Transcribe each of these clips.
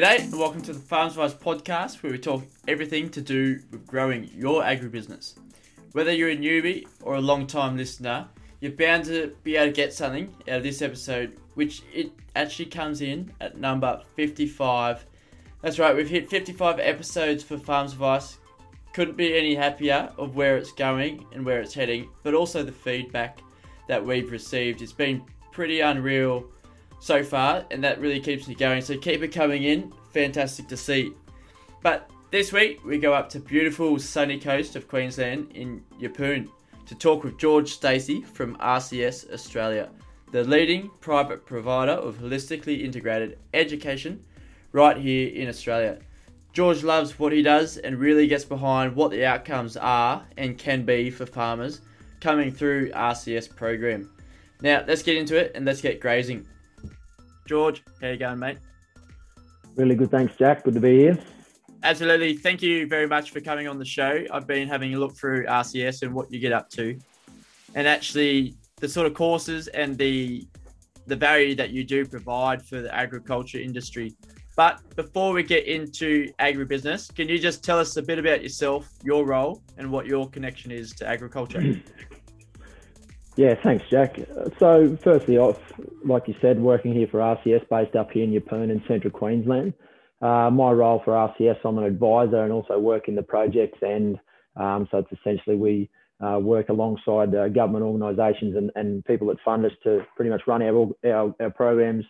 G'day and welcome to the Farms Advice podcast where we talk everything to do with growing your agribusiness. Whether you're a newbie or a long time listener, you're bound to be able to get something out of this episode, which it actually comes in at number 55. That's right, we've hit 55 episodes for Farms Advice. Couldn't be any happier of where it's going and where it's heading, but also the feedback that we've received. It's been pretty unreal so far, and that really keeps me going. So keep it coming in. Fantastic to see. But this week we go up to beautiful sunny coast of Queensland in Yeppoon to talk with George Stacey from RCS Australia, the leading private provider of holistically integrated education right here in Australia. George loves what he does and really gets behind what the outcomes are and can be for farmers coming through RCS program. Now let's get into it and let's get grazing. George, how you going, mate? Really good, thanks, Jack. Good to be here. Absolutely. Thank you very much for coming on the show. I've been having a look through RCS and what you get up to, and actually the sort of courses and the the value that you do provide for the agriculture industry. But before we get into agribusiness, can you just tell us a bit about yourself, your role, and what your connection is to agriculture? Yeah, thanks, Jack. So, firstly off, like you said, working here for RCS based up here in Yeppoon in central Queensland. Uh, my role for RCS, I'm an advisor and also work in the projects end. Um, so it's essentially we uh, work alongside uh, government organisations and, and people that fund us to pretty much run our, our, our programs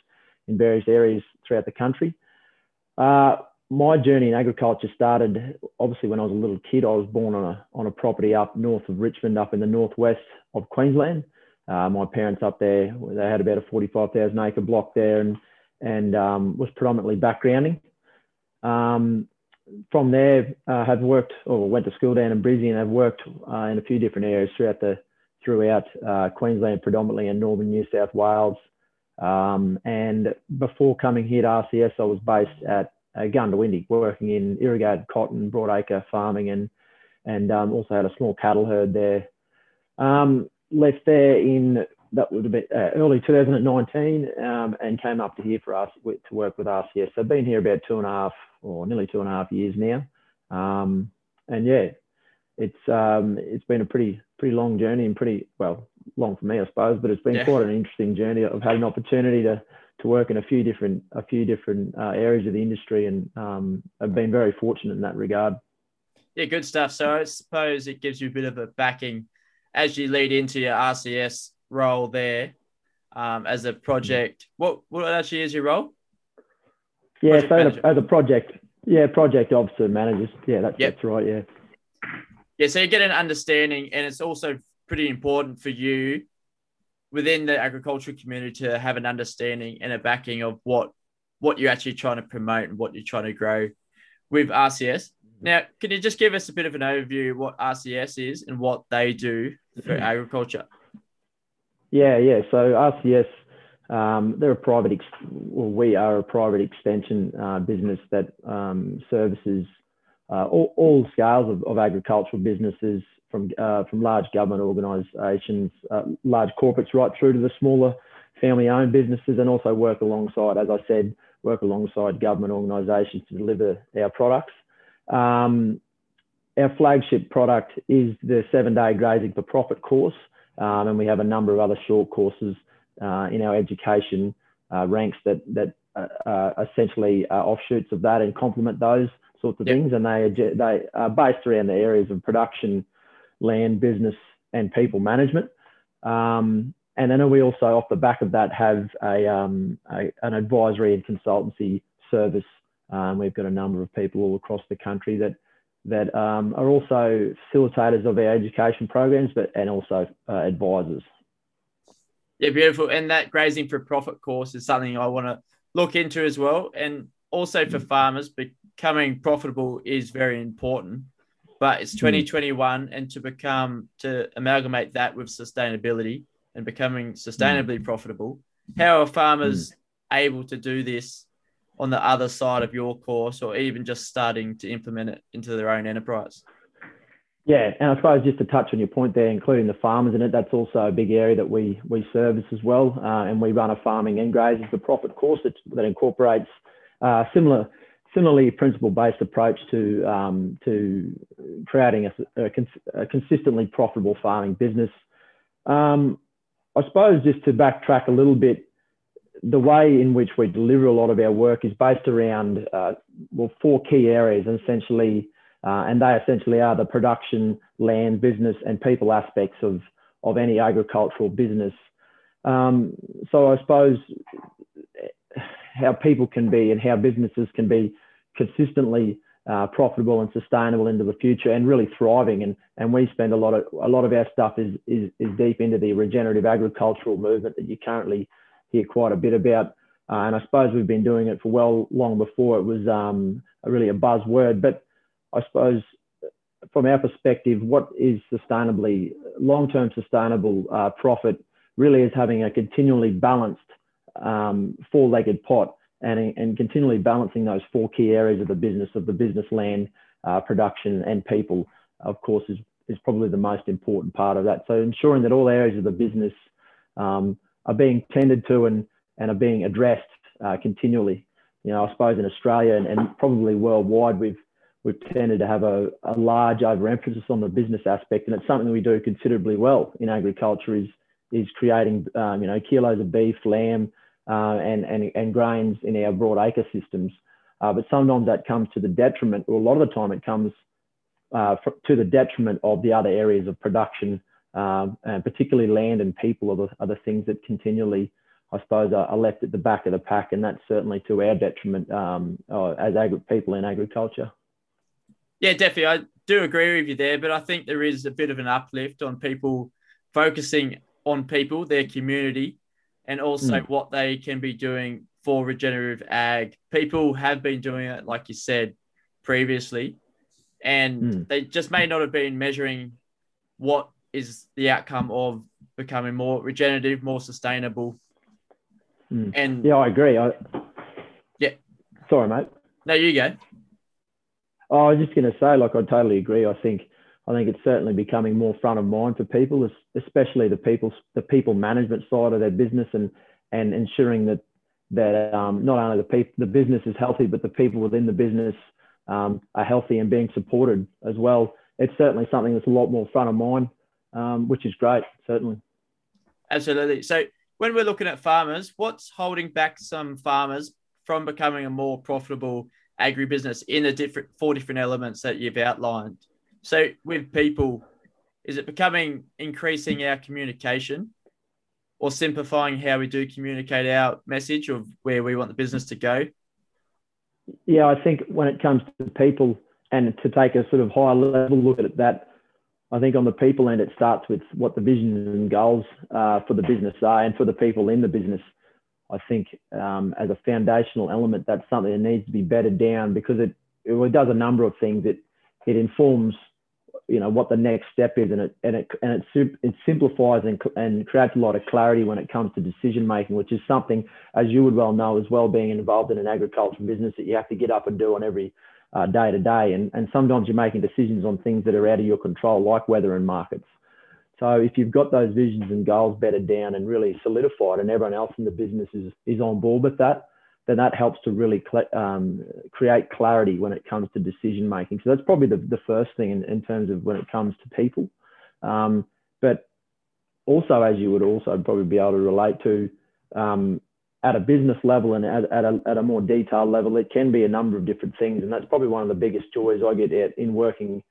in various areas throughout the country. Uh, my journey in agriculture started obviously when I was a little kid. I was born on a on a property up north of Richmond, up in the northwest of Queensland. Uh, my parents up there, they had about a 45,000 acre block there, and and um, was predominantly backgrounding. Um, from there, uh, have worked or went to school down in Brisbane. Have worked uh, in a few different areas throughout the throughout uh, Queensland, predominantly in northern New South Wales. Um, and before coming here to RCS, I was based at uh, Goondiwindi, working in irrigated cotton, broadacre farming, and and um, also had a small cattle herd there. Um, left there in that would have been uh, early 2019, um, and came up to here for us to work with RCS. So been here about two and a half or nearly two and a half years now, um, and yeah, it's um, it's been a pretty pretty long journey and pretty well long for me, I suppose, but it's been yeah. quite an interesting journey. I've had an opportunity to to work in a few different a few different uh, areas of the industry, and um, I've been very fortunate in that regard. Yeah, good stuff. So I suppose it gives you a bit of a backing as you lead into your RCS role there um, as a project. What what actually is your role? Yeah, project so as a project, yeah, project officer managers. Yeah, that's yep. that's right. Yeah. Yeah, so you get an understanding, and it's also pretty important for you within the agricultural community to have an understanding and a backing of what what you're actually trying to promote and what you're trying to grow with RCS. Now, can you just give us a bit of an overview of what RCS is and what they do for Mm-hmm. agriculture? Yeah, yeah. So RCS, um, they're a private, ex- well, we are a private extension uh, business that um, services uh, all, all scales of, of agricultural businesses, from uh, from large government organisations, uh, large corporates, right through to the smaller family-owned businesses, and also work alongside, as I said, work alongside government organisations to deliver our products. Um, our flagship product is the seven-day grazing for profit course. Um, and we have a number of other short courses uh, in our education uh, ranks that that uh, uh, essentially are offshoots of that and complement those sorts of Yep. things. And they they are based around the areas of production, land, business, and people management. Um, and then we also, off the back of that, have a, um, a an advisory and consultancy service. Um, we've got a number of people all across the country that that um, are also facilitators of our education programs, but and also uh, advisors. Yeah, beautiful. And that grazing for profit course is something I want to look into as well. And also for farmers, becoming profitable is very important. But it's 2021, and to become to amalgamate that with sustainability and becoming sustainably profitable, how are farmers able to do this on the other side of your course, or even just starting to implement it into their own enterprise? Yeah, and I suppose just to touch on your point there, including the farmers in it, that's also a big area that we we service as well, uh, and we run a farming and grazing for profit course that, that incorporates uh, similar similarly principle based approach to um, to creating a, a, cons- a consistently profitable farming business. Um, I suppose just to backtrack a little bit, the way in which we deliver a lot of our work is based around uh, well four key areas, and essentially, uh, and they essentially are the production, land, business, and people aspects of of any agricultural business. Um, so I suppose how people can be and how businesses can be consistently uh, profitable and sustainable into the future and really thriving. And, and we spend a lot of a lot of our stuff is, is, is deep into the regenerative agricultural movement that you currently hear quite a bit about. Uh, and I suppose we've been doing it for well long before it was um, a really a buzzword. But I suppose from our perspective, what is sustainably long-term sustainable uh, profit really is having a continually balanced um, four-legged pot and, and continually balancing those four key areas of the business of the business land, uh, production and people, of course, is, is probably the most important part of that. So ensuring that all areas of the business um, are being tended to and, and are being addressed uh, continually. You know, I suppose in Australia and, and probably worldwide, we've we've tended to have a, a large overemphasis on the business aspect, and it's something we do considerably well in agriculture. Is is creating um, you know kilos of beef, lamb, uh, and, and, and grains in our broadacre systems. Uh, but sometimes that comes to the detriment, or a lot of the time it comes uh, to the detriment of the other areas of production, um, and particularly land and people are the, are the things that continually, I suppose, are, are, left at the back of the pack. And that's certainly to our detriment um, as agri- people in agriculture. Yeah, definitely. I do agree with you there, but I think there is a bit of an uplift on people focusing on people, their community, and also mm. what they can be doing for regenerative ag. People have been doing it, like you said previously, and mm. they just may not have been measuring what is the outcome of becoming more regenerative, more sustainable. Mm. And yeah, I agree. I, yeah. Sorry, mate. No, you go. Oh, I was just going to say, like, I totally agree. I think I think it's certainly becoming more front of mind for people, especially the people the people management side of their business, and and ensuring that that um, not only the people the business is healthy, but the people within the business um, are healthy and being supported as well. It's certainly something that's a lot more front of mind, um, which is great, certainly. Absolutely. So when we're looking at farmers, what's holding back some farmers from becoming a more profitable agribusiness in the different four different elements that you've outlined? So with people, is it becoming increasing our communication or simplifying how we do communicate our message of where we want the business to go? Yeah, I think when it comes to people and to take a sort of higher level look at that, I think on the people end, it starts with what the visions and goals uh, for the business are, and for the people in the business. I think um, as a foundational element, that's something that needs to be bedded down because it, it does a number of things. It it informs you know what the next step is and it and it and it, it simplifies and, and creates a lot of clarity when it comes to decision making which is something as you would well know as well being involved in an agricultural business that you have to get up and do on every day to day and and sometimes you're making decisions on things that are out of your control like weather and markets. So if you've got those visions and goals bedded down and really solidified and everyone else in the business is is on board with that then that helps to really um, create clarity when it comes to decision making. So that's probably the, the first thing in, in terms of when it comes to people. Um, but also, as you would also probably be able to relate to, um, at a business level and at, at, a, at a more detailed level, it can be a number of different things. And that's probably one of the biggest joys I get in working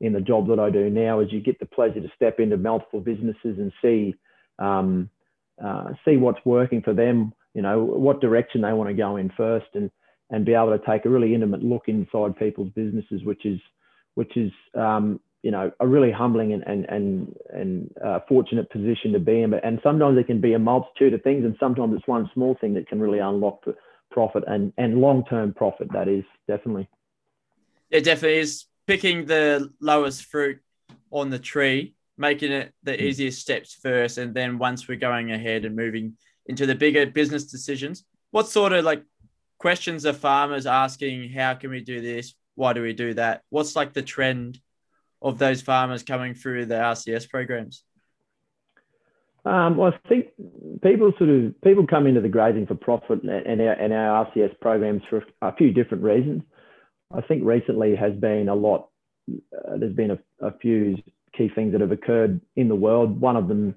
in the job that I do now is you get the pleasure to step into multiple businesses and see um, uh, see what's working for them, you know, what direction they want to go in first and, and be able to take a really intimate look inside people's businesses, which is, which is, um, you know, a really humbling and, and, and, and uh, fortunate position to be in. But, and sometimes it can be a multitude of things and sometimes it's one small thing that can really unlock profit and, and long-term profit. That is definitely. It definitely is picking the lowest fruit on the tree, making it the hmm. easiest steps first. And then once we're going ahead and moving into the bigger business decisions. What sort of like questions are farmers asking? How can we do this? Why do we do that? What's like the trend of those farmers coming through the RCS programs? Um, well, I think people sort of people come into the grazing for profit and our, and our RCS programs for a few different reasons. I think recently has been a lot. Uh, there's been a, a few key things that have occurred in the world. One of them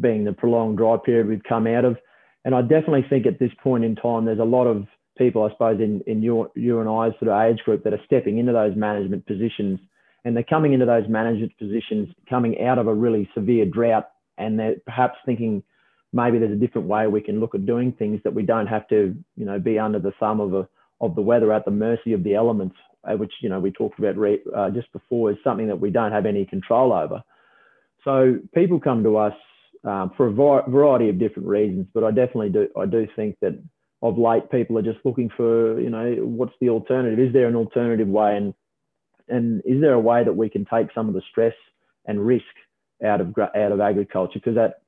being the prolonged dry period we've come out of. And I definitely think at this point in time, there's a lot of people, I suppose, in, in your, you and I sort of age group that are stepping into those management positions. And they're coming into those management positions coming out of a really severe drought. And they're perhaps thinking maybe there's a different way we can look at doing things that we don't have to, you know, be under the thumb of, a, of the weather at the mercy of the elements, uh, which, you know, we talked about re, uh, just before is something that we don't have any control over. So people come to us um, for a variety of different reasons. But I definitely do I do think that of late people are just looking for you know what's the alternative? Is there an alternative way? And and is there a way that we can take some of the stress and risk out of out of agriculture? Because at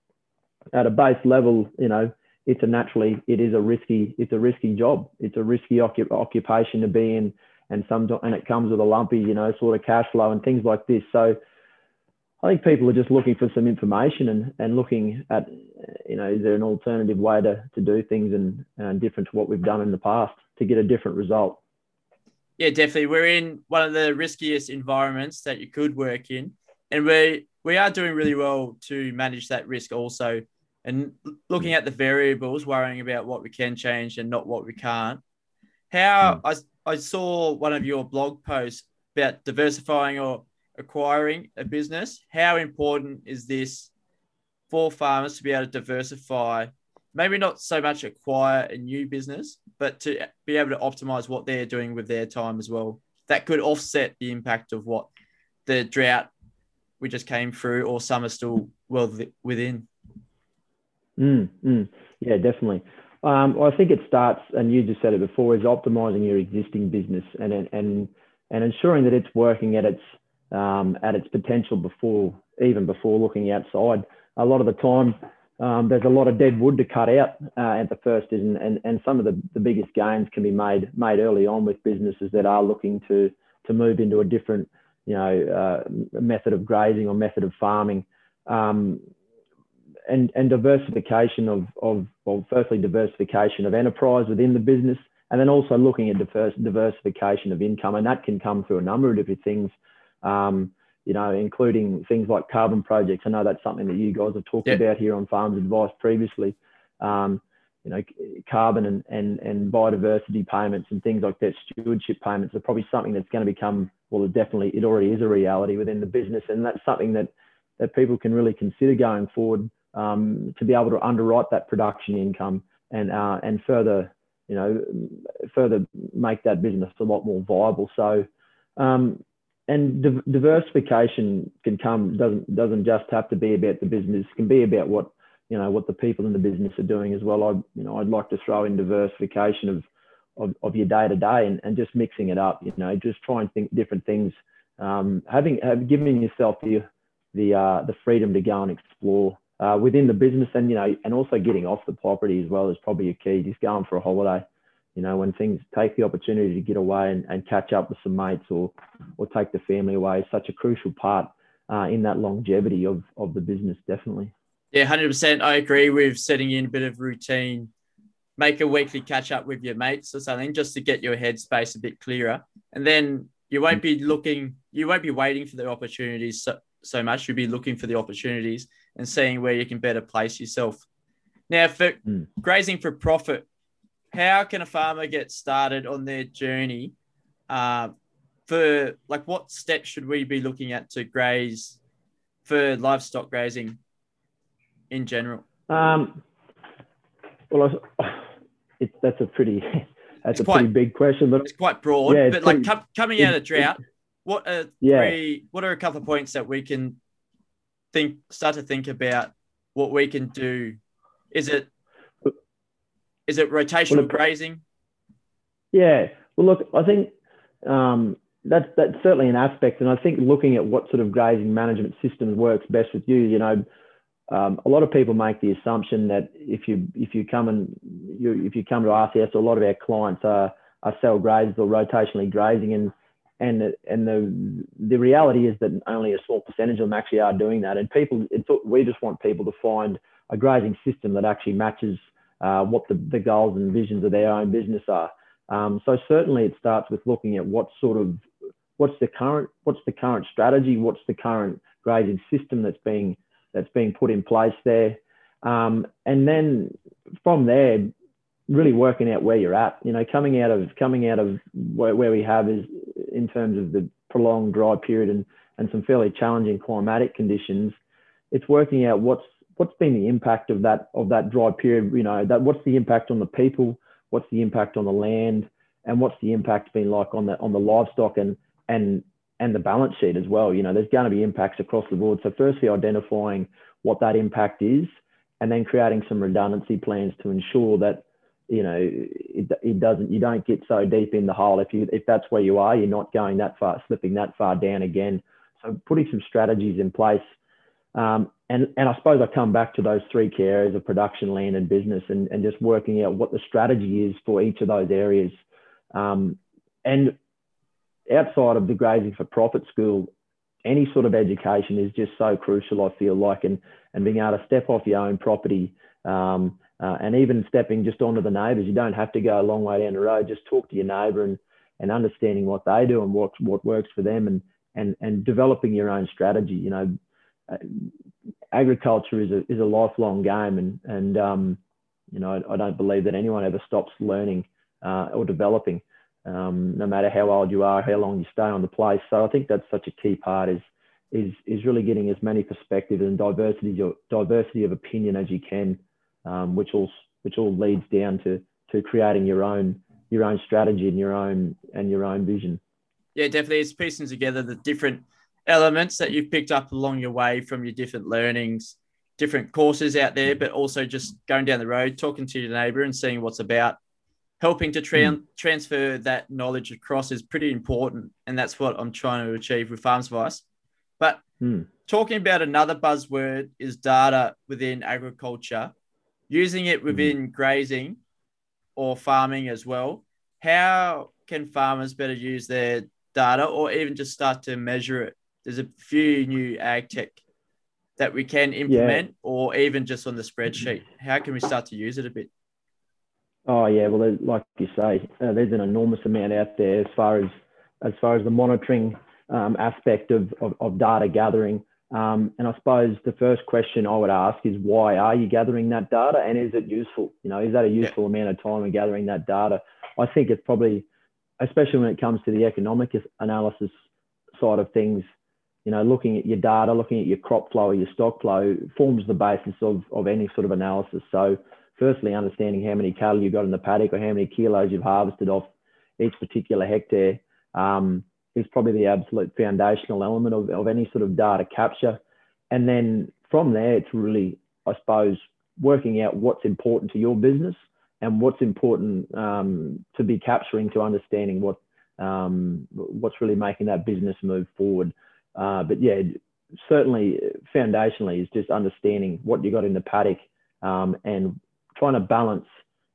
at a base level, you know, it's a naturally it is a risky it's a risky job. It's a risky occup- occupation to be in, and some and it comes with a lumpy you know sort of cash flow and things like this. So I think people are just looking for some information and, and looking at, you know, is there an alternative way to, to do things and uh, different to what we've done in the past to get a different result? Yeah, definitely. We're in one of the riskiest environments that you could work in, and we we are doing really well to manage that risk also, and looking at the variables, worrying about what we can change and not what we can't. How mm. I I saw one of your blog posts about diversifying or acquiring a business. How important is this for farmers to be able to diversify? Maybe not so much acquire a new business, but to be able to optimize what they're doing with their time as well. That could offset the impact of what the drought we just came through, or some are still well within. Mm, mm. Yeah, definitely. Um, I think it starts, and you just said it before, is optimizing your existing business and and and ensuring that it's working at its um, at its potential before even before looking outside. A lot of the time, um, there's a lot of dead wood to cut out uh, at the first, and, and, and some of the, the biggest gains can be made made early on with businesses that are looking to to move into a different you know uh, method of grazing or method of farming. Um, and, and diversification of, of, well, firstly, diversification of enterprise within the business, and then also looking at diverse, diversification of income. And that can come through a number of different things um, you know, including things like carbon projects. I know that's something that you guys have talked yep. about here on Farms Advice previously. Um, you know, carbon and, and, and biodiversity payments and things like that, stewardship payments are probably something that's going to become, well, it definitely, it already is a reality within the business. And that's something that, that people can really consider going forward um, to be able to underwrite that production income and, uh, and further, you know, further make that business a lot more viable. So, um, and diversification can come doesn't doesn't just have to be about the business. Can be about what you know what the people in the business are doing as well. I you know I'd like to throw in diversification of of, of your day to day and and just mixing it up. You know, just try and think different things. Um, having have, giving yourself the the uh, the freedom to go and explore uh, within the business and you know and also getting off the property as well is probably a key. Just going for a holiday you know, when things take the opportunity to get away and, and catch up with some mates or or take the family away is such a crucial part uh, in that longevity of of the business, definitely. Yeah, hundred percent. I agree with setting in a bit of routine. Make a weekly catch up with your mates or something just to get your headspace a bit clearer, and then you won't be looking, you won't be waiting for the opportunities so, so much. You'll be looking for the opportunities and seeing where you can better place yourself. Now, for mm. grazing for profit, how can a farmer get started on their journey? Uh, for like, what steps should we be looking at to graze for livestock grazing in general? Um, well, it, that's a pretty that's it's a quite, pretty big question, but it's quite broad. Yeah, but pretty, like coming out of drought, what are yeah. three, what are a couple of points that we can think start to think about what we can do? Is it is it rotational well, grazing? Yeah. Well, look, I think um, that's that's certainly an aspect, and I think looking at what sort of grazing management systems works best with you, you know, um, a lot of people make the assumption that if you if you come and you if you come to RCS, a lot of our clients are are cell grazers or rotationally grazing, and and and the the reality is that only a small percentage of them actually are doing that. And people, it's, we just want people to find a grazing system that actually matches uh, what the, the goals and visions of their own business are. Um, so certainly it starts with looking at what sort of what's the current what's the current strategy, what's the current grazing system that's being that's being put in place there, um, and then from there, really working out where you're at. You know, coming out of coming out of where, where we have is in terms of the prolonged dry period and and some fairly challenging climatic conditions. It's working out what's what's been the impact of that of that dry period? You know, that what's the impact on the people? What's the impact on the land? And what's the impact been like on the on the livestock and and and the balance sheet as well? You know, there's going to be impacts across the board. So firstly, identifying what that impact is, and then creating some redundancy plans to ensure that you know it, it doesn't you don't get so deep in the hole if you if that's where you are you're not going that far slipping that far down again so putting some strategies in place um, and, and I suppose I come back to those three key areas of production, land, and business, and, and just working out what the strategy is for each of those areas. Um, and outside of the grazing for profit school, any sort of education is just so crucial. I feel like, and and being able to step off your own property, um, uh, and even stepping just onto the neighbours. You don't have to go a long way down the road. Just talk to your neighbour and and understanding what they do and what what works for them, and and and developing your own strategy. You know, agriculture is a is a lifelong game, and and um, you know I, I, don't believe that anyone ever stops learning uh, or developing, um, no matter how old you are, how long you stay on the place. So I think that's such a key part is is is really getting as many perspectives and diversity diversity of opinion as you can, um, which all which all leads down to to creating your own your own strategy and your own and your own vision. Yeah, definitely. It's piecing together the different elements that you've picked up along your way from your different learnings, different courses out there, but also just going down the road, talking to your neighbor and seeing what's about. Helping to tra- mm. transfer that knowledge across is pretty important. And that's what I'm trying to achieve with Farms Advice. But mm. talking about another buzzword is data within agriculture, using it within mm. grazing or farming as well. How can farmers better use their data or even just start to measure it there's a few new ag tech that we can implement yeah. or even just on the spreadsheet. How can we start to use it a bit? Oh yeah, well, like you say, uh, there's an enormous amount out there as far as as far as the monitoring um, aspect of, of, of, data gathering. Um, and I suppose the first question I would ask is why are you gathering that data and is it useful? You know, is that a useful yeah. amount of time in gathering that data? I think it's probably, especially when it comes to the economic analysis side of things, you know, looking at your data, looking at your crop flow or your stock flow forms the basis of, of any sort of analysis. So, firstly, understanding how many cattle you've got in the paddock or how many kilos you've harvested off each particular hectare. Um, is probably the absolute foundational element of, of any sort of data capture. And then from there, it's really, I suppose, working out what's important to your business and what's important um, to be capturing to understanding what um, what's really making that business move forward. Uh, but yeah, certainly foundationally is just understanding what you got in the paddock um, and trying to balance.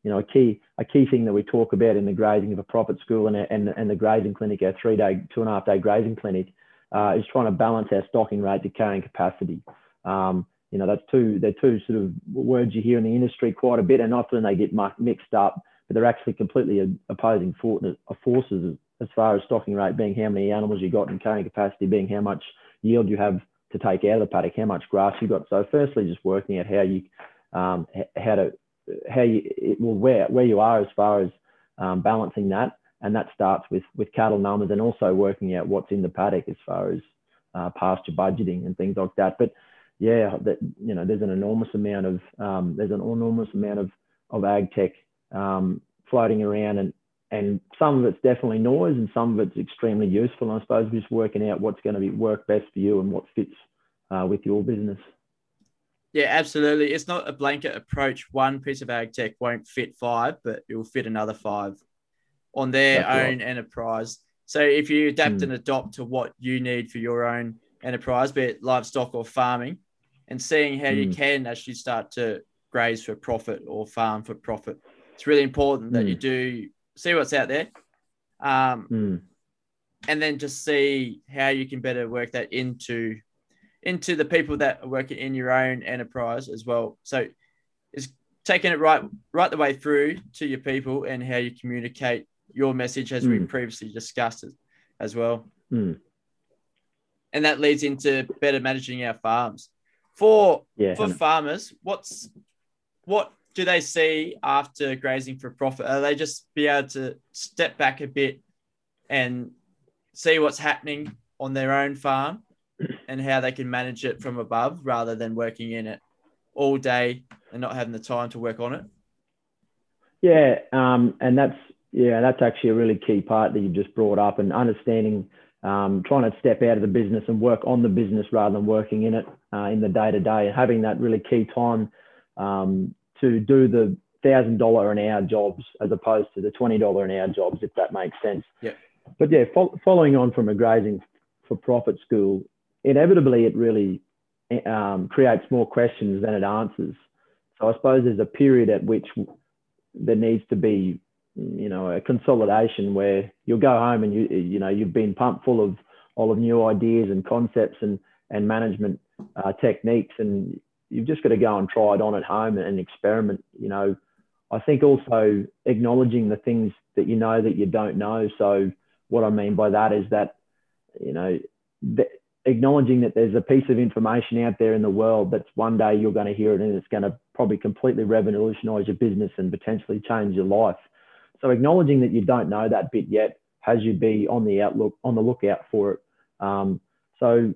You know, a key a key thing that we talk about in the grazing of a profit school and and, and the grazing clinic, our three day, two and a half day grazing clinic, uh, is trying to balance our stocking rate to carrying capacity. Um, you know, that's two they're two sort of words you hear in the industry quite a bit, and often they get mixed up, but they're actually completely opposing forces as far as stocking rate being how many animals you got and carrying capacity being how much yield you have to take out of the paddock, how much grass you got. So firstly, just working out how you um, how to how you well where where you are as far as um, balancing that, and that starts with with cattle numbers and also working out what's in the paddock as far as uh, pasture budgeting and things like that. But yeah, that you know, there's an enormous amount of um, there's an enormous amount of of ag tech um, floating around, and and some of it's definitely noise, and some of it's extremely useful. And I suppose just working out what's going to be work best for you and what fits uh, with your business. Yeah, absolutely. It's not a blanket approach. One piece of ag tech won't fit five, but it will fit another five on their That's own right. enterprise. So if you adapt mm. and adopt to what you need for your own enterprise, be it livestock or farming, and seeing how mm. you hmm. can actually start to graze for profit or farm for profit. It's really important mm. that you hmm. do see what's out there. Um, mm. and then just see how you can better work that into into the people that are working in your own enterprise as well. So it's taking it right right the way through to your people and how you communicate your message as we hmm. previously discussed it as well. Mm. And that leads into better managing our farms for yeah, for farmers, what's what do they see after grazing for profit? Are they just be able to step back a bit and see what's happening on their own farm and how they can manage it from above rather than working in it all day and not having the time to work on it? Yeah, um, and that's yeah, that's actually a really key part that you've just brought up and understanding um, trying to step out of the business and work on the business rather than working in it uh, in the day to day having that really key time um, to do the thousand dollar an hour jobs as opposed to the twenty dollar an hour jobs, if that makes sense. Yeah. But yeah, fo- following on from a grazing for profit school, inevitably it really um, creates more questions than it answers. So I suppose there's a period at which there needs to be you know a consolidation where you'll go home and you you know you've been pumped full of all of new ideas and concepts and and management uh, techniques and you've just got to go and try it on at home and experiment you know. I think also acknowledging the things that you know that you don't know. So what i mean by that is that you know the, acknowledging that there's a piece of information out there in the world that's one day you're going to hear it and it's going to probably completely revolutionize your business and potentially change your life. So acknowledging that you don't know that bit yet has you be on the outlook on the lookout for it. Um, so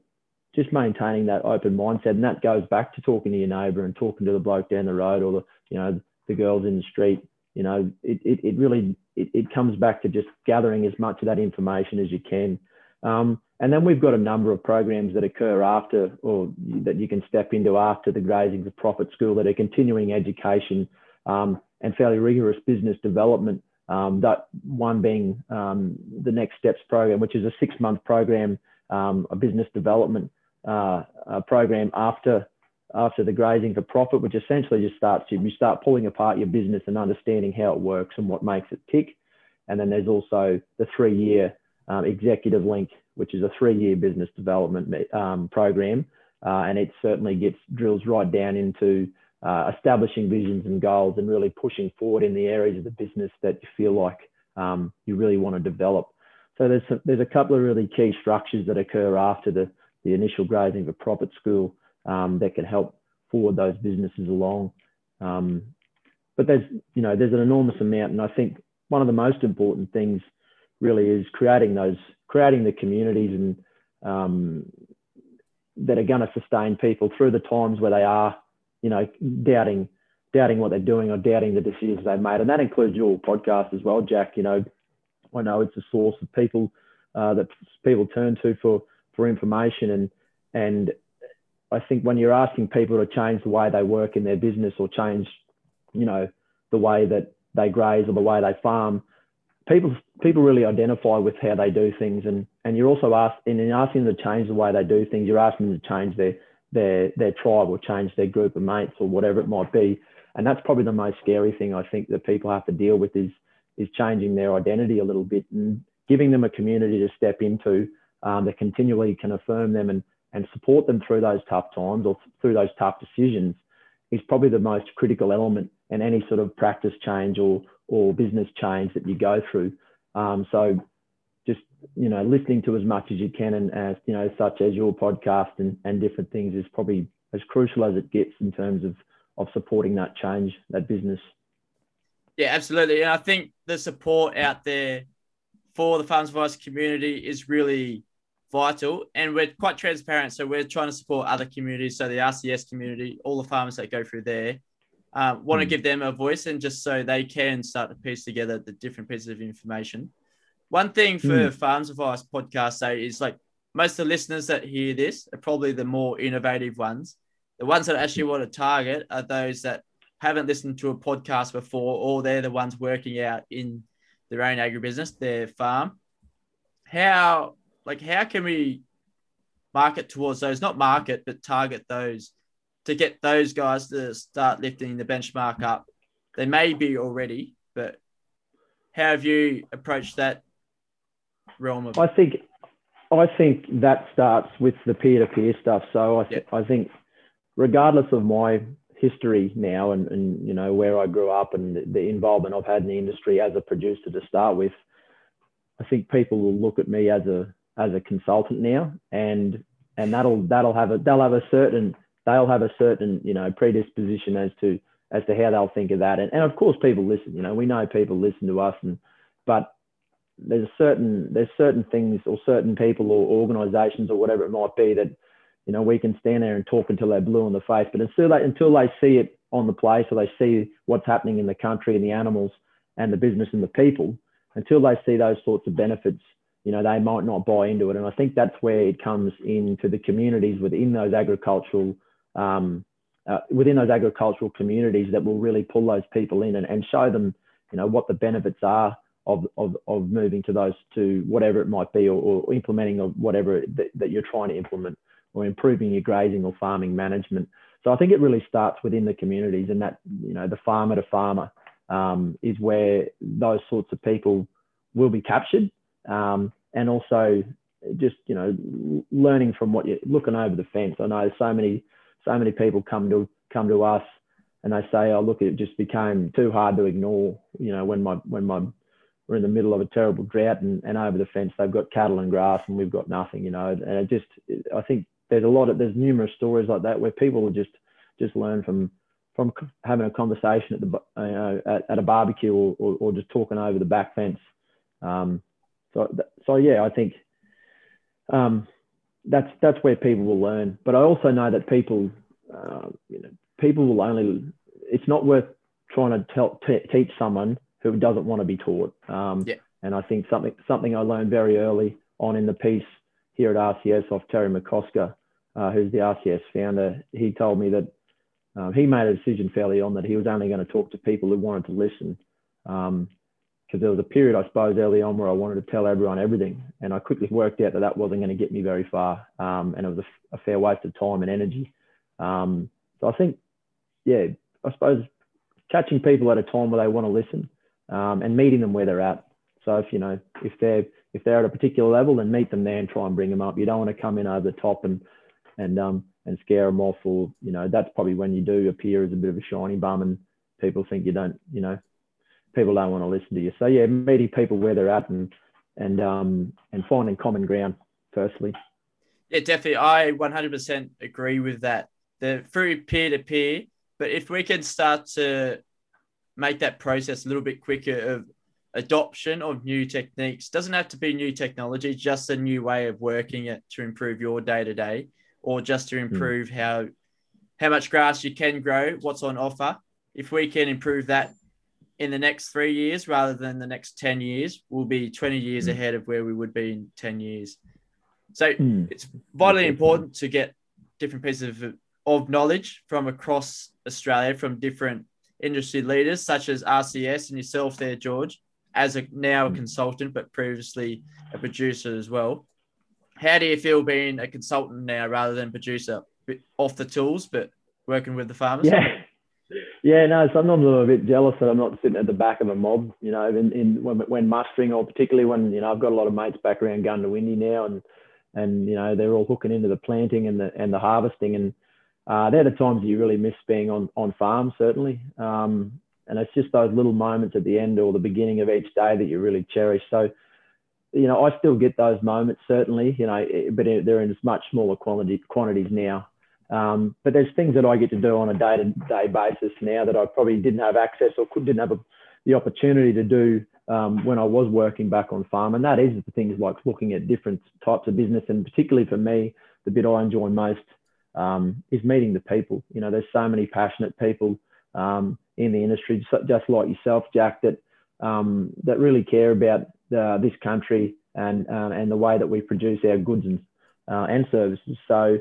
just maintaining that open mindset, and that goes back to talking to your neighbour and talking to the bloke down the road or the you know the girls in the street. You know, it it, it really it, it comes back to just gathering as much of that information as you can. Um, and then we've got a number of programs that occur after, or that you can step into after the Grazing for Profit School that are continuing education um, and fairly rigorous business development um, that one being um, the Next Steps program, which is a six month program, um, a business development uh, program after after the grazing for profit, which essentially just starts you, start pulling apart your business and understanding how it works and what makes it tick. And then there's also the three year um, executive link, which is a three year business development um, program. Uh, and it certainly gets drills right down into uh, establishing visions and goals and really pushing forward in the areas of the business that you feel like um, you really want to develop. So there's there's a couple of really key structures that occur after the, the initial grazing for profit school um, that can help forward those businesses along. Um, but there's you know there's an enormous amount, and I think one of the most important things really is creating those creating the communities and um, that are going to sustain people through the times where they are you know, doubting doubting what they're doing or doubting the decisions they've made. And that includes your podcast as well, Jack. You know, I know it's a source of people uh, that people turn to for for information. And and I think when you're asking people to change the way they work in their business or change, you know, the way that they graze or the way they farm, people people really identify with how they do things, and and you're also asking in asking them to change the way they do things, you're asking them to change their their their tribe or change their group of mates or whatever it might be, and that's probably the most scary thing I think that people have to deal with is is changing their identity a little bit and giving them a community to step into um, that continually can affirm them and and support them through those tough times or through those tough decisions is probably the most critical element in any sort of practice change or or business change that you go through. Um, so just you know listening to as much as you can and as you know such as your podcast and, and different things is probably as crucial as it gets in terms of of supporting that change that business yeah absolutely and i think the support out there for the farms advice community is really vital and we're quite transparent so we're trying to support other communities so the rcs community all the farmers that go through there uh, want to mm. give them a voice and just so they can start to piece together the different pieces of information one thing for mm. Farms Advice podcast say is like most of the listeners that hear this are probably the more innovative ones. The ones that actually want to target are those that haven't listened to a podcast before, or they're the ones working out in their own agribusiness, their farm. How like how can we market towards those? Not market, but target those to get those guys to start lifting the benchmark up. They may be already, but how have you approached that realm of? I think, I think that starts with the peer-to-peer stuff. So I, th- I think, regardless of my history now and, and you know where I grew up and the, the involvement I've had in the industry as a producer to start with, I think people will look at me as a as a consultant now, and and that'll that'll have a they'll have a certain they'll have a certain you know predisposition as to as to how they'll think of that, and and of course people listen. You know we know people listen to us, and but there's certain there's certain things or certain people or organisations or whatever it might be that you know we can stand there and talk until they're blue in the face, but until they until they see it on the place or they see what's happening in the country and the animals and the business and the people, until they see those sorts of benefits, you know they might not buy into it. And I think that's where it comes into the communities within those agricultural um, uh, within those agricultural communities that will really pull those people in and, and show them you know what the benefits are of, of, of moving to those to whatever it might be or, or implementing of whatever that, that you're trying to implement or improving your grazing or farming management. So I think it really starts within the communities and that, you know, the farmer to farmer um, is where those sorts of people will be captured. Um, and also just, you know, learning from what you're looking over the fence. I know so many, so many people come to, come to us and they say, oh, look, it just became too hard to ignore, you know, when my, when my we're in the middle of a terrible drought and, and over the fence they've got cattle and grass and we've got nothing, you know. And it just, I think there's a lot of, there's numerous stories like that where people will just, just learn from, from having a conversation at the, you know, at, at a barbecue or, or, or, just talking over the back fence. Um, so, so yeah, I think um, that's, that's where people will learn. But I also know that people, uh, you know, people will only, it's not worth trying to tell, t- teach someone who doesn't want to be taught. Um, yeah. And I think something something I learned very early on in the piece here at RCS off Terry McCosker, uh, who's the RCS founder. He told me that um, he made a decision fairly on that he was only going to talk to people who wanted to listen. Because there was a period, I suppose, early on where I wanted to tell everyone everything, and I quickly worked out that that wasn't going to get me very far, um, and it was a, a, fair waste of time and energy. Um, so I think, yeah, I suppose catching people at a time where they want to listen um, and meeting them where they're at. So if you know if they're if they're at a particular level, then meet them there and try and bring them up. You don't want to come in over the top and and um and scare them off, or you know that's probably when you do appear as a bit of a shiny bum and people think you don't you know people don't want to listen to you. So yeah, meeting people where they're at and and um and finding common ground firstly. Yeah, definitely. I 100% agree with that. The through peer to peer, but if we can start to make that process a little bit quicker of adoption of new techniques. Doesn't have to be new technology, just a new way of working it to improve your day to day, or just to hmm. improve mm. how how much grass you can grow, what's on offer. If we can improve that in the next three years rather than the next 10 years, we'll be 20 years mm. ahead of where we would be in 10 years. So mm. it's vitally important to get different pieces of, of knowledge from across Australia from different industry leaders, such as RCS and yourself there, George, as a now a hmm. consultant, but previously a producer as well. How do you feel being a consultant now rather than producer? Off the tools, but working with the farmers? Yeah. Yeah, no, sometimes I'm a bit jealous that I'm not sitting at the back of a mob, you know, in, in when, when mustering or particularly when, you know, I've got a lot of mates back around Goondiwindi now and, and, you know, they're all hooking into the planting and the, and the harvesting. And uh, they're the times you really miss being on, on farm, certainly. Um, and it's just those little moments at the end or the beginning of each day that you really cherish. So, you know, I still get those moments, certainly, you know, but they're in much smaller quantity, quantities now. Um, but there's things that I get to do on a day to day basis now that I probably didn't have access or could, didn't have a, the opportunity to do um, when I was working back on farm. And that is the things like looking at different types of business. And particularly for me, the bit I enjoy most um, is meeting the people. You know, there's so many passionate people um, in the industry, just like yourself, Jack, that um, that really care about uh, this country and uh, and the way that we produce our goods and uh, and services. So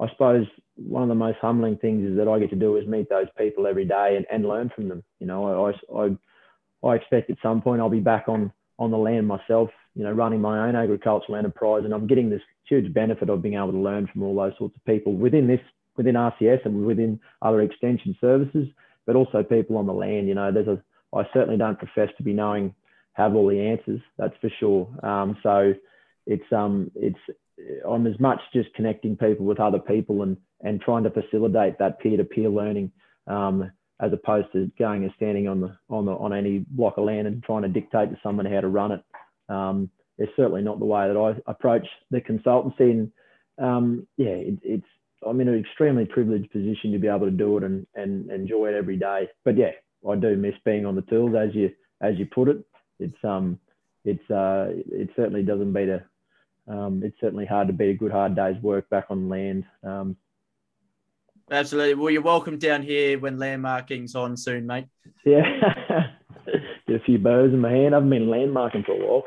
I suppose one of the most humbling things is that I get to do is meet those people every day and, and learn from them. You know, I, I, I expect at some point I'll be back on, on the land myself, you know, running my own agricultural enterprise and I'm getting this huge benefit of being able to learn from all those sorts of people within this, within RCS and within other extension services, but also people on the land. You know, there's a, I certainly don't profess to be knowing, have all the answers, that's for sure. Um, so it's, um, it's, I'm as much just connecting people with other people and and trying to facilitate that peer-to-peer learning um, as opposed to going and standing on the on the on any block of land and trying to dictate to someone how to run it. Um, it's certainly not the way that I approach the consultancy. And um, yeah, it, it's I'm in an extremely privileged position to be able to do it and and enjoy it every day. But yeah, I do miss being on the tools as you as you put it. It's um it's uh it certainly doesn't beat a um, it's certainly hard to beat a good hard day's work back on land. Um, Absolutely. Well, you're welcome down here when lamb marking's on soon, mate. Yeah. Get a few bows in my hand. I've been landmarking for a while.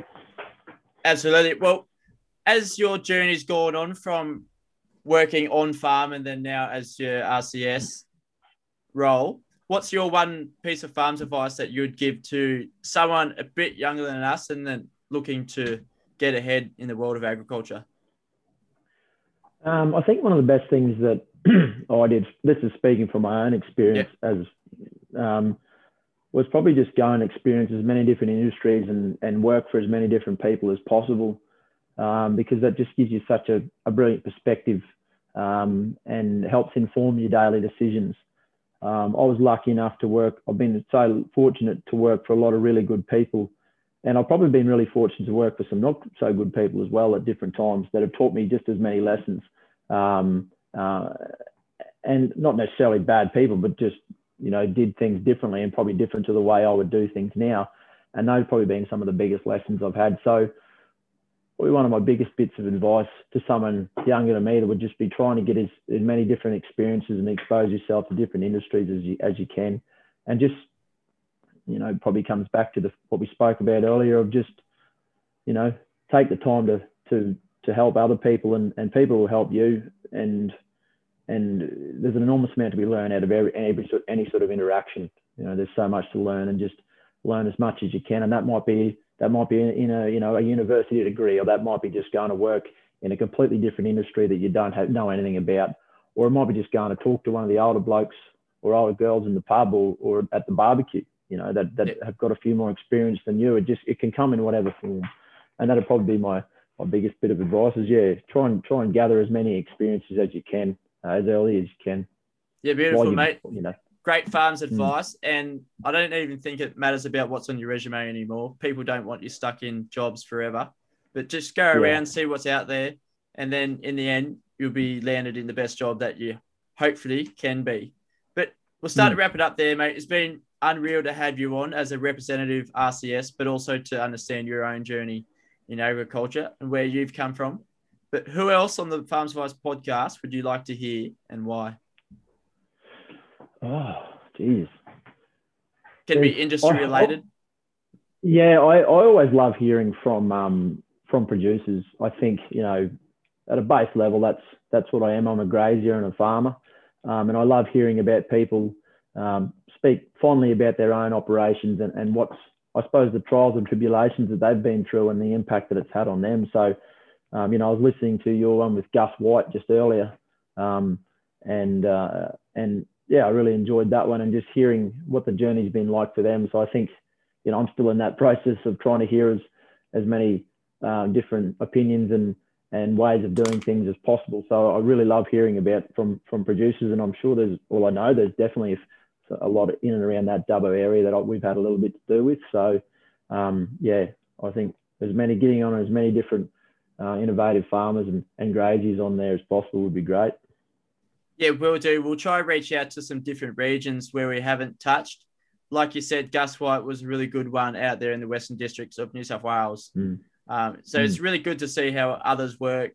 Absolutely. Well, as your journey's gone on from working on farm and then now as your RCS role, what's your one piece of farms advice that you'd give to someone a bit younger than us and then looking to get ahead in the world of agriculture? Um, I think one of the best things that I did, this is speaking from my own experience, yeah. as um, was probably just go and experience as many different industries and, and work for as many different people as possible, um, because that just gives you such a, a brilliant perspective um, and helps inform your daily decisions. Um, I was lucky enough to work, I've been so fortunate to work for a lot of really good people and I've probably been really fortunate to work for some not so good people as well at different times that have taught me just as many lessons. Um, uh, and not necessarily bad people, but just, you know, did things differently and probably different to the way I would do things now. And those probably been some of the biggest lessons I've had. So, probably one of my biggest bits of advice to someone younger than me that would just be trying to get as, as many different experiences and expose yourself to different industries as you, as you can. And just you know, probably comes back to the what we spoke about earlier of just, you know, take the time to to to help other people and, and people will help you and and there's an enormous amount to be learned out of every, every any sort of interaction. You know, there's so much to learn and just learn as much as you can. And that might be that might be in a you know a university degree, or that might be just going to work in a completely different industry that you don't have, know anything about, or it might be just going to talk to one of the older blokes or older girls in the pub or, or at the barbecue you know, that, that have got a few more experience than you. It just, it can come in whatever form. And that'd probably be my, my biggest bit of advice is, yeah, try and try and gather as many experiences as you can, uh, as early as you can. Yeah, beautiful, you, mate. You know, great farms mm. advice. Mm. And I don't even think it matters about what's on your resume anymore. People don't want you stuck in jobs forever, but just go around, see what's out there. And then in the end, you'll be landed in the best job that you hopefully can be. But we'll start mm. to wrap it up there, mate. It's been unreal to have you on as a representative RCS, but also to understand your own journey in agriculture and where you've come from. But who else on the Farms Advice podcast would you like to hear and why? Oh, geez. can be industry related. Yeah, I, I always love hearing from um, from producers. I think you know, at a base level, that's that's what I am. I'm a grazier and a farmer, um, and I love hearing about people um, speak fondly about their own operations and, and what's I suppose the trials and tribulations that they've been through and the impact that it's had on them. So, um, you know, I was listening to your one with Gus White just earlier, um, and uh, and yeah, I really enjoyed that one and just hearing what the journey's been like for them. So I think, you know, I'm still in that process of trying to hear as as many uh, different opinions and and ways of doing things as possible. So I really love hearing about from from producers, and I'm sure there's, well, I know there's definitely a lot in and around that Dubbo area that we've had a little bit to do with. So um, yeah, I think as many getting on as many different uh, innovative farmers and, and graziers on there as possible would be great. Yeah, we'll do. We'll try to reach out to some different regions where we haven't touched. Like you said, Gus White was a really good one out there in the Western Districts of New South Wales. Mm. Um, so mm. it's really good to see how others work,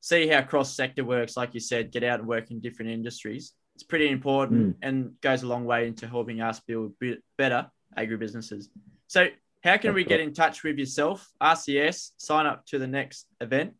see how cross sector works. Like you said, get out and work in different industries. It's pretty important mm. and goes a long way into helping us build better agribusinesses. So, how can That's we get in touch with yourself, RCS, sign up to the next event?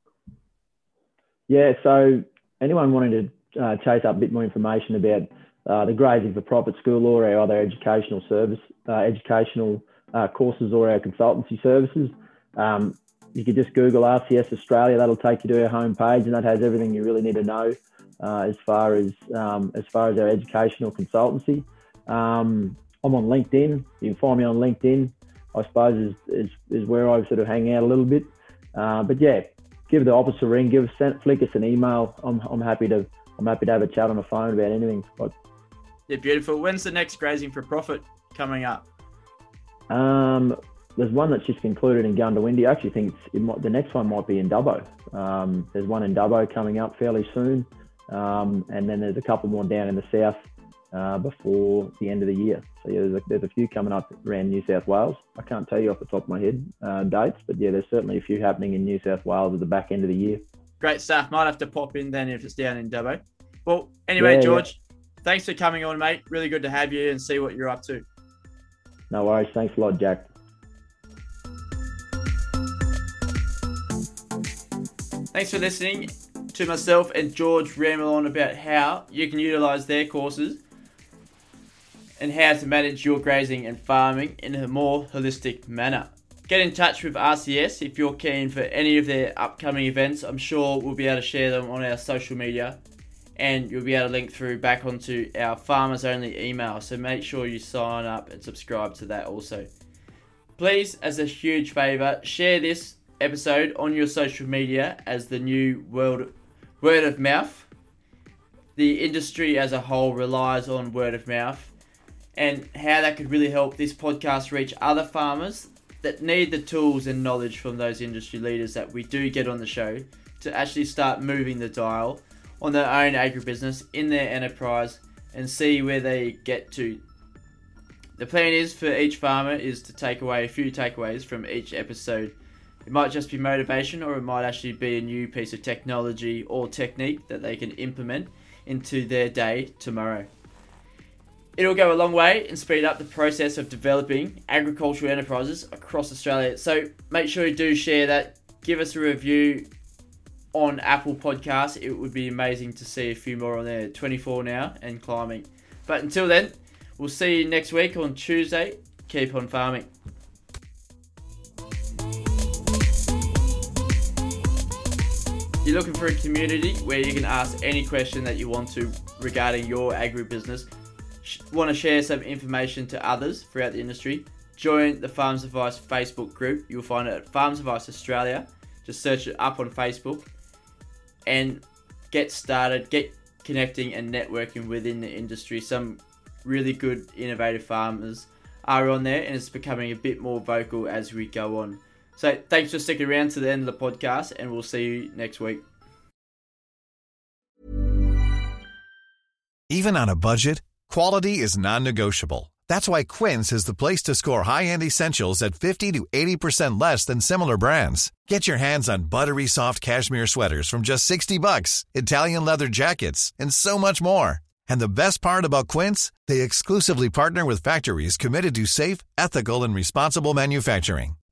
Yeah, so anyone wanting to uh, chase up a bit more information about uh, the Grazing for Profit School or our other educational service, uh, educational uh, courses or our consultancy services, um, you could just Google RCS Australia. That'll take you to our homepage, and that has everything you really need to know uh, as far as um, as far as our educational consultancy. Um, I'm on LinkedIn. You can find me on LinkedIn. I suppose is is, is where I sort of hang out a little bit. Uh, but yeah, give the office a ring. Give us send, flick us an email. I'm, I'm happy to I'm happy to have a chat on the phone about anything. But, yeah, beautiful. When's the next grazing for profit coming up? Um, there's one that's just concluded in Goondiwindi. I actually think might, the next one might be in Dubbo. Um, there's one in Dubbo coming up fairly soon, um, and then there's a couple more down in the south uh, before the end of the year. So yeah, there's a, there's a few coming up around New South Wales. I can't tell you off the top of my head uh, dates, but yeah, there's certainly a few happening in New South Wales at the back end of the year. Great stuff. Might have to pop in then if it's down in Dubbo. Well, anyway, yeah, George, yeah. thanks for coming on, mate. Really good to have you and see what you're up to. No worries. Thanks a lot, Jack. Thanks for listening to myself and George ramble on about how you can utilize their courses and how to manage your grazing and farming in a more holistic manner. Get in touch with RCS if you're keen for any of their upcoming events. I'm sure we'll be able to share them on our social media and you'll be able to link through back onto our farmers only email. So make sure you sign up and subscribe to that also. Please, as a huge favor, share this episode on your social media as the new world word of mouth. The industry as a whole relies on word of mouth and how that could really help this podcast reach other farmers that need the tools and knowledge from those industry leaders that we do get on the show to actually start moving the dial on their own agribusiness in their enterprise and see where they get to. The plan is for each farmer is to take away a few takeaways from each episode it might just be motivation, or it might actually be a new piece of technology or technique that they can implement into their day tomorrow. It'll go a long way and speed up the process of developing agricultural enterprises across Australia. So make sure you do share that. Give us a review on Apple Podcasts. It would be amazing to see a few more on there. 24 now and climbing. But until then, we'll see you next week on Tuesday. Keep on farming. You're looking for a community where you can ask any question that you want to regarding your agribusiness. Want to share some information to others throughout the industry? Join the Farms Advice Facebook group. You'll find it at Farms Advice Australia. Just search it up on Facebook and get started, get connecting and networking within the industry. Some really good, innovative farmers are on there, and it's becoming a bit more vocal as we go on. So thanks for sticking around to the end of the podcast, and we'll see you next week. Even on a budget, quality is non-negotiable. That's why Quince is the place to score high-end essentials at 50 to 80% less than similar brands. Get your hands on buttery soft cashmere sweaters from just 60 bucks, Italian leather jackets, and so much more. And the best part about Quince, they exclusively partner with factories committed to safe, ethical, and responsible manufacturing.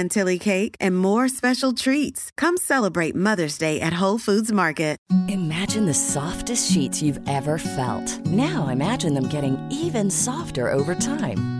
chantilly cake, and more special treats. Come celebrate Mother's Day at Whole Foods Market. Imagine the softest sheets you've ever felt. Now imagine them getting even softer over time.